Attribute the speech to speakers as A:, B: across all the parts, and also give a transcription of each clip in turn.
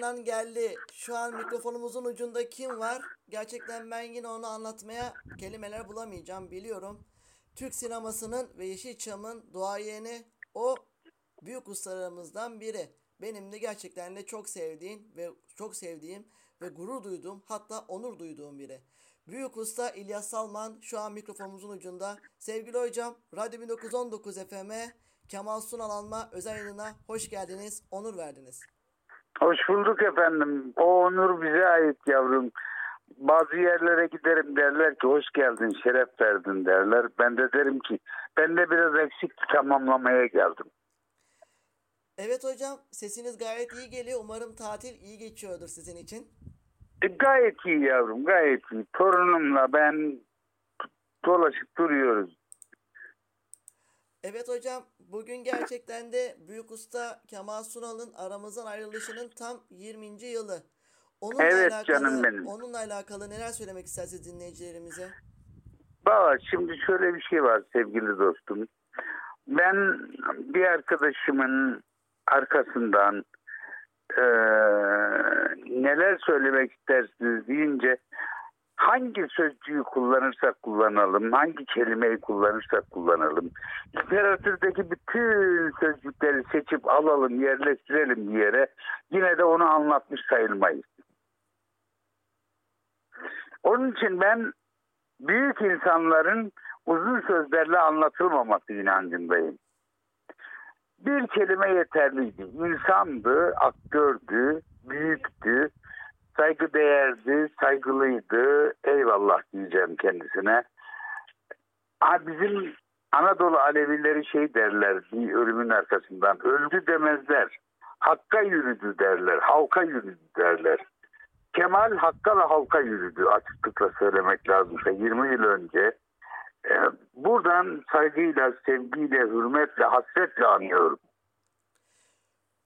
A: o beklenen an geldi. Şu an mikrofonumuzun ucunda kim var? Gerçekten ben yine onu anlatmaya kelimeler bulamayacağım biliyorum. Türk sinemasının ve Yeşilçam'ın duayeni o büyük ustalarımızdan biri. Benim de gerçekten de çok sevdiğim ve çok sevdiğim ve gurur duyduğum hatta onur duyduğum biri. Büyük usta İlyas Salman şu an mikrofonumuzun ucunda. Sevgili hocam Radyo 1919 FM'e Kemal Sunal Alma özel yayınına hoş geldiniz, onur verdiniz.
B: Hoş bulduk efendim. O onur bize ait yavrum. Bazı yerlere giderim derler ki hoş geldin, şeref verdin derler. Ben de derim ki ben de biraz eksik tamamlamaya geldim.
A: Evet hocam sesiniz gayet iyi geliyor. Umarım tatil iyi geçiyordur sizin için.
B: E, gayet iyi yavrum, gayet iyi. Torunumla ben dolaşıp duruyoruz.
A: Evet hocam bugün gerçekten de büyük usta Kemal Sunal'ın aramızdan ayrılışının tam 20. yılı. Onunla
B: Evet
A: alakalı,
B: canım benim.
A: Onunla alakalı neler söylemek istersiniz dinleyicilerimize?
B: Valla şimdi şöyle bir şey var sevgili dostum. Ben bir arkadaşımın arkasından eee, neler söylemek istersiniz deyince hangi sözcüğü kullanırsak kullanalım, hangi kelimeyi kullanırsak kullanalım, literatürdeki bütün sözcükleri seçip alalım, yerleştirelim bir yere yine de onu anlatmış sayılmayız. Onun için ben büyük insanların uzun sözlerle anlatılmaması inancındayım. Bir kelime yeterliydi. İnsandı, aktördü, büyüktü, saygıdeğerdi, saygılıydı. Eyvallah diyeceğim kendisine. Ha bizim Anadolu Alevileri şey derler bir ölümün arkasından. Öldü demezler. Hakka yürüdü derler. Halka yürüdü derler. Kemal Hakk'a ve halka yürüdü açıklıkla söylemek lazımsa 20 yıl önce. Ee, buradan saygıyla, sevgiyle, hürmetle, hasretle anıyorum.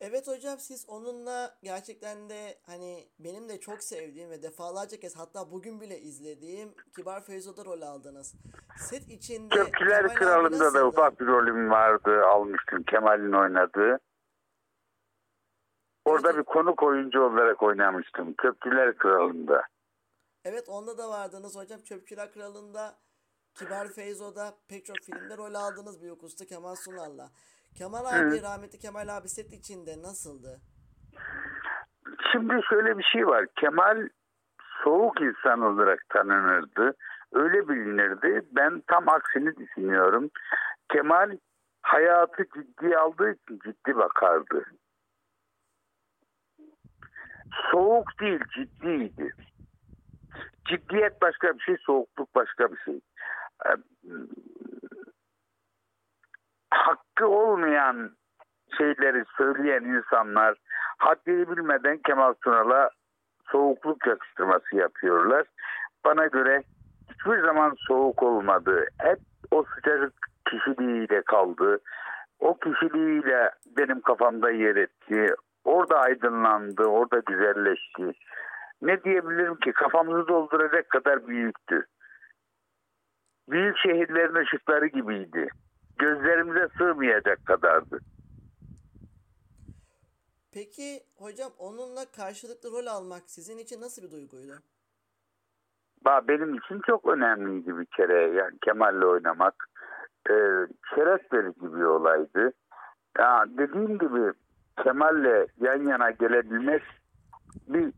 A: Evet hocam siz onunla gerçekten de hani benim de çok sevdiğim ve defalarca kez hatta bugün bile izlediğim Kibar Feyzo'da rol aldınız. Set içinde abi
B: Kralı'nda da ufak bir rolüm vardı. Almıştım Kemal'in oynadığı. Orada
A: Evet.
B: bir konuk oyuncu olarak oynamıştım. Köprüler Kralı'nda.
A: Evet onda da vardınız hocam. Çöpçüler Kralı'nda, Kibar Feyzo'da pek çok filmde rol aldınız büyük usta Kemal Sunal'la. Kemal abi, rahmetli Kemal abi set içinde nasıldı?
B: Şimdi şöyle bir şey var. Kemal soğuk insan olarak tanınırdı. Öyle bilinirdi. Ben tam aksini düşünüyorum. Kemal hayatı ciddiye aldığı için ciddi bakardı. Soğuk değil, ciddiydi. Ciddiyet başka bir şey, soğukluk başka bir şey. Hakkı olmayan şeyleri söyleyen insanlar haddini bilmeden Kemal Sunal'a soğukluk yakıştırması yapıyorlar. Bana göre hiçbir zaman soğuk olmadı. Hep o sıcacık kişiliğiyle kaldı. O kişiliğiyle benim kafamda yer etti. Orada aydınlandı, orada güzelleşti. Ne diyebilirim ki kafamızı dolduracak kadar büyüktü. Büyük şehirlerin ışıkları gibiydi. Gözlerimize sığmayacak kadardı.
A: Peki hocam onunla karşılıklı rol almak sizin için nasıl bir duyguydu?
B: Ba- Benim için çok önemliydi bir kere yani Kemal'le oynamak. Ee, şeref verici bir olaydı. Ya dediğim gibi Kemal'le yan yana gelebilmek bir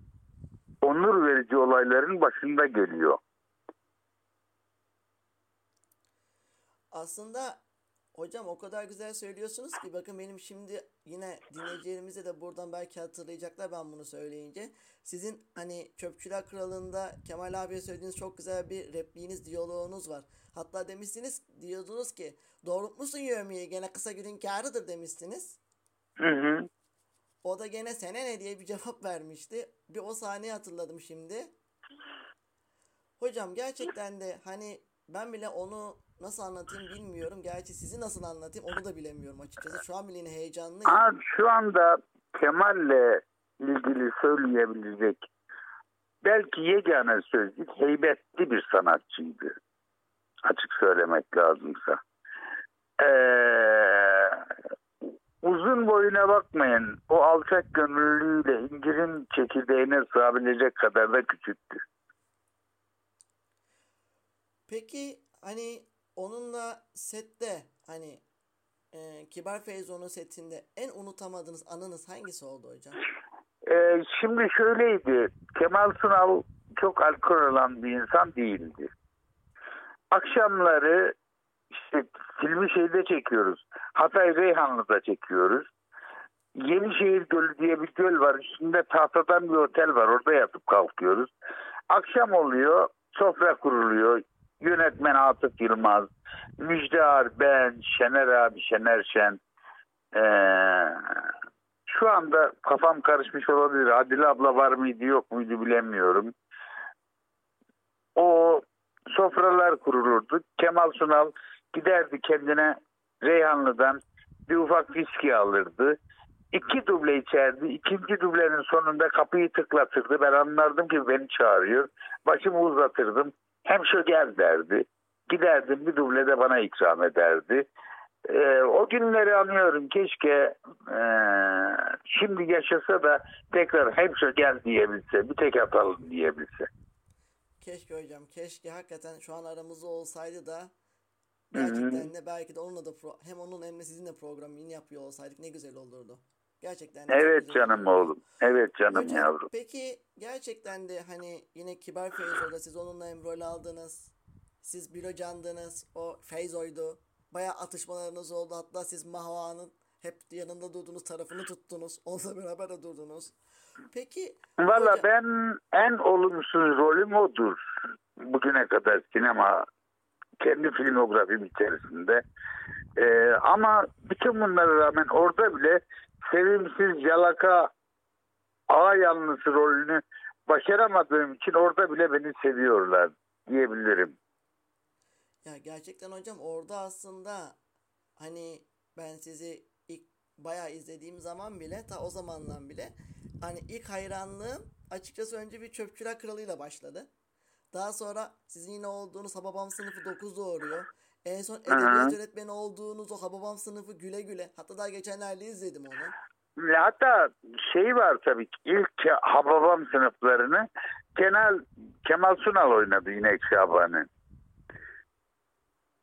B: onur verici olayların başında geliyor.
A: Aslında hocam o kadar güzel söylüyorsunuz ki bakın benim şimdi yine dinleyicilerimize de buradan belki hatırlayacaklar ben bunu söyleyince. Sizin hani Çöpçüler Kralı'nda Kemal abiye söylediğiniz çok güzel bir repliğiniz, diyaloğunuz var. Hatta demişsiniz, diyordunuz ki doğrultmuşsun yövmeyi gene kısa günün kârıdır demiştiniz.
B: Hı hı.
A: O da gene sene ne diye bir cevap vermişti. Bir o sahneyi hatırladım şimdi. Hocam gerçekten de hani ben bile onu nasıl anlatayım bilmiyorum. Gerçi sizi nasıl anlatayım onu da bilemiyorum açıkçası. Şu an bile yine heyecanlıyım.
B: Aa, şu anda Kemal'le ilgili söyleyebilecek belki yegane sözcük heybetli bir sanatçıydı. Açık söylemek lazımsa. Ee, uzun boyuna bakmayın. O alçak gönüllüyle incirin çekirdeğine sığabilecek kadar da küçüktü.
A: Peki hani onunla sette hani e, Kibar Feyzo'nun setinde en unutamadığınız anınız hangisi oldu hocam?
B: Ee, şimdi şöyleydi. Kemal Sunal çok alkol olan bir insan değildi. Akşamları işte filmi şeyde çekiyoruz. Hatay Reyhanlı'da çekiyoruz. Yenişehir Gölü diye bir göl var. Üstünde tahtadan bir otel var. Orada yatıp kalkıyoruz. Akşam oluyor. Sofra kuruluyor. Yönetmen Atıf Yılmaz. Müjdear, ben, Şener abi, Şener Şen. Ee, şu anda kafam karışmış olabilir. Adile abla var mıydı yok muydu bilemiyorum. O sofralar kurulurdu. Kemal Sunal giderdi kendine Reyhanlı'dan bir ufak viski alırdı. İki duble içerdi. İkinci dublenin sonunda kapıyı tıklatırdı. Ben anlardım ki beni çağırıyor. Başımı uzatırdım. Hem gel derdi. Giderdim bir duble de bana ikram ederdi. Ee, o günleri anıyorum. Keşke e, şimdi yaşasa da tekrar hem gel diyebilse. Bir tek atalım diyebilse.
A: Keşke hocam keşke hakikaten şu an aramızda olsaydı da gerçekten de belki de onunla da pro- hem onun hem de sizinle programını yapıyor olsaydık ne güzel olurdu. Gerçekten
B: Evet canım
A: olurdu.
B: oğlum. Evet canım
A: Hocam,
B: yavrum.
A: Peki gerçekten de hani yine Kibar Feyzo'da siz onunla hem rol aldınız. Siz Bilocandınız. O Feyzo'ydu. Baya atışmalarınız oldu. Hatta siz Mahva'nın hep yanında durduğunuz tarafını tuttunuz. Onunla beraber de durdunuz. Peki
B: Valla
A: hocam-
B: ben en olumsuz rolüm odur. Bugüne kadar sinema kendi filmografim içerisinde. Ee, ama bütün bunlara rağmen orada bile sevimsiz yalaka ağa yanlısı rolünü başaramadığım için orada bile beni seviyorlar diyebilirim.
A: Ya gerçekten hocam orada aslında hani ben sizi ilk bayağı izlediğim zaman bile ta o zamandan bile hani ilk hayranlığım açıkçası önce bir Çöpçüler Kralı'yla başladı. Daha sonra sizin yine olduğunuz Hababam sınıfı 9 doğuruyor. En son edebiyat öğretmeni olduğunuz o Hababam sınıfı güle güle. Hatta daha geçenlerde izledim onu.
B: Hatta şey var tabii ki ilk Hababam sınıflarını Kemal, Kemal Sunal oynadı yine Şaban'ı.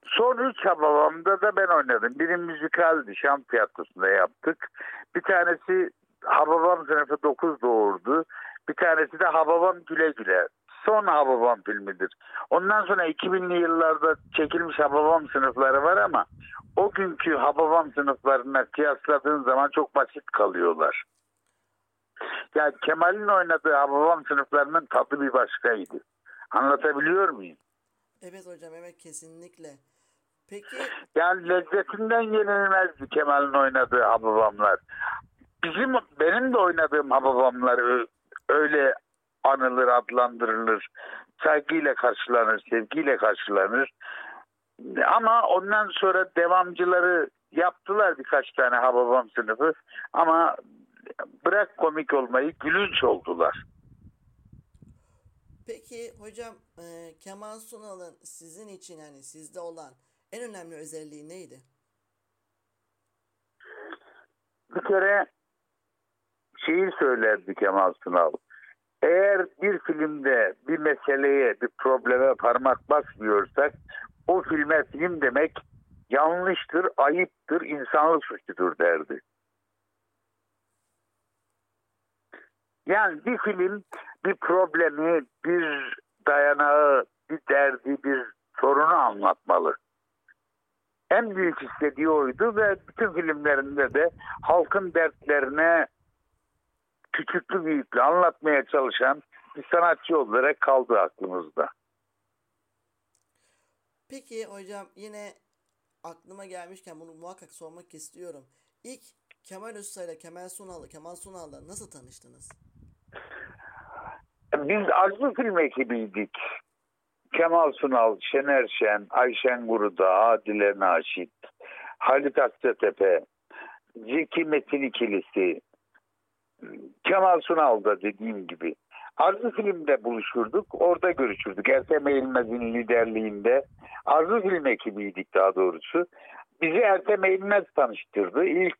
B: Son üç Hababam'da da ben oynadım. Biri müzikaldi. Şam tiyatrosunda yaptık. Bir tanesi Hababam sınıfı 9 doğurdu. Bir tanesi de Hababam Güle Güle. Son Hababam filmidir. Ondan sonra 2000'li yıllarda çekilmiş Hababam sınıfları var ama o günkü Hababam sınıflarına kıyasladığın zaman çok basit kalıyorlar. Ya Kemal'in oynadığı Hababam sınıflarının tadı bir başkaydı. Anlatabiliyor muyum?
A: Evet hocam evet kesinlikle. Peki
B: Yani lezzetinden yenilmezdi Kemal'in oynadığı Hababamlar. Bizim benim de oynadığım Hababamlar öyle anılır, adlandırılır. Saygıyla karşılanır, sevgiyle karşılanır. Ama ondan sonra devamcıları yaptılar birkaç tane Hababam sınıfı. Ama bırak komik olmayı gülünç oldular.
A: Peki hocam e, Kemal Sunal'ın sizin için yani sizde olan en önemli özelliği neydi?
B: bir kere şeyi söylerdi Kemal Sunal. Eğer bir filmde bir meseleye, bir probleme parmak basmıyorsak o filme film demek yanlıştır, ayıptır, insanlık suçudur derdi. Yani bir film bir problemi, bir dayanağı, bir derdi, bir sorunu anlatmalı. En büyük istediği oydu ve bütün filmlerinde de halkın dertlerine küçüklü büyüklü anlatmaya çalışan bir sanatçı olarak kaldı aklımızda.
A: Peki hocam yine aklıma gelmişken bunu muhakkak sormak istiyorum. İlk Kemal Usta ile Kemal Sunal'ı, Kemal Sunal'la nasıl tanıştınız?
B: Biz Azlı Film ekibiydik. Kemal Sunal, Şener Şen, Ayşen Guruda, Adile Naşit, Halit Akçatepe, Zeki Metin ikilisi, Kemal Sunal da dediğim gibi. Arzu Film'de buluşurduk. Orada görüşürdük. Ertem Eğilmez'in liderliğinde. Arzu Film ekibiydik daha doğrusu. Bizi Ertem Eğilmez tanıştırdı. İlk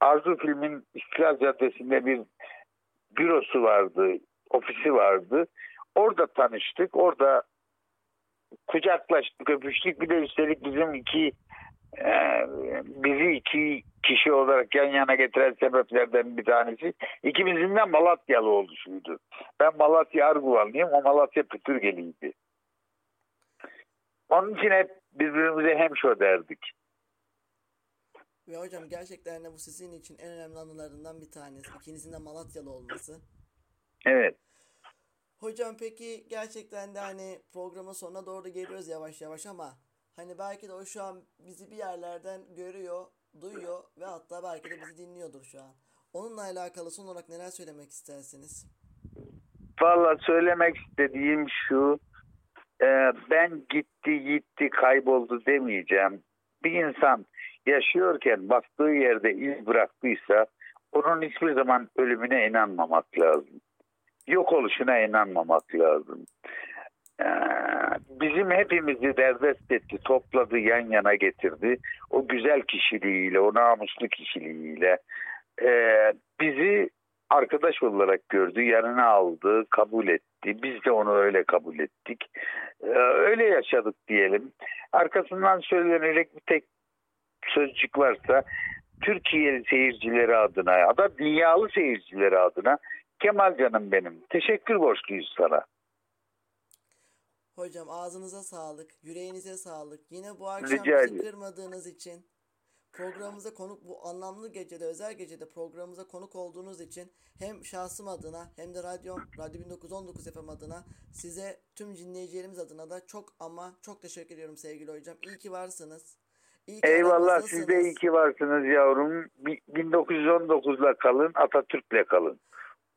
B: Arzu Film'in İstiklal Caddesi'nde bir bürosu vardı, ofisi vardı. Orada tanıştık. Orada kucaklaştık, öpüştük. Bir de üstelik bizim iki bizi iki kişi olarak yan yana getiren sebeplerden bir tanesi ikimizin de Malatyalı oluşuydu. Ben Malatya Arguvanlıyım, o Malatya Pütürgeliydi. Onun için hep birbirimize hemşo derdik.
A: Ve hocam gerçekten de bu sizin için en önemli anılarından bir tanesi. İkinizin de Malatyalı olması.
B: Evet.
A: Hocam peki gerçekten de hani programın sonuna doğru geliyoruz yavaş yavaş ama hani belki de o şu an bizi bir yerlerden görüyor, duyuyor ve hatta belki de bizi dinliyordur şu an. Onunla alakalı son olarak neler söylemek istersiniz?
B: Valla söylemek istediğim şu. e, ben gitti gitti kayboldu demeyeceğim. Bir insan yaşıyorken bastığı yerde iz bıraktıysa onun hiçbir zaman ölümüne inanmamak lazım. Yok oluşuna inanmamak lazım. E, bizim hepimizi derdest etti, topladı, yan yana getirdi. O güzel kişiliğiyle, o namuslu kişiliğiyle e, bizi arkadaş olarak gördü, yanına aldı, kabul etti. Biz de onu öyle kabul ettik. Ee, öyle yaşadık diyelim. Arkasından söylenecek bir tek sözcük varsa Türkiye seyircileri adına ya da dünyalı seyircileri adına Kemal canım benim. Teşekkür borçluyuz sana.
A: Hocam ağzınıza sağlık, yüreğinize sağlık. Yine bu akşam
B: Rica
A: bizi kırmadığınız için, programımıza konuk bu anlamlı gecede, özel gecede programımıza konuk olduğunuz için hem şahsım adına hem de radyom, Radyo 1919 FM adına size tüm dinleyicilerimiz adına da çok ama çok teşekkür ediyorum sevgili hocam. İyi ki varsınız. İyi ki
B: Eyvallah siz de iyi ki varsınız yavrum. Bi- 1919'la kalın, Atatürk'le kalın.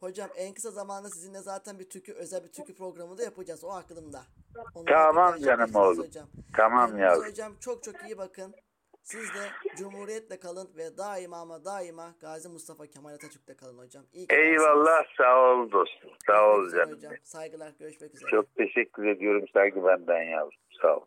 A: Hocam en kısa zamanda sizinle zaten bir türkü özel bir türkü programı da yapacağız. O aklımda. Onu
B: Tamam canım oğlum.
A: Hocam.
B: Tamam
A: Kendinize
B: yavrum.
A: hocam çok çok iyi bakın. Siz de Cumhuriyet'le kalın ve daima ama daima Gazi Mustafa Kemal Atatürk'le kalın hocam. İyi
B: Eyvallah
A: varsınız.
B: sağ ol dostum. Sağ ol canım.
A: hocam. Saygılar görüşmek üzere.
B: Çok teşekkür ediyorum saygı benden yavrum. Sağ ol.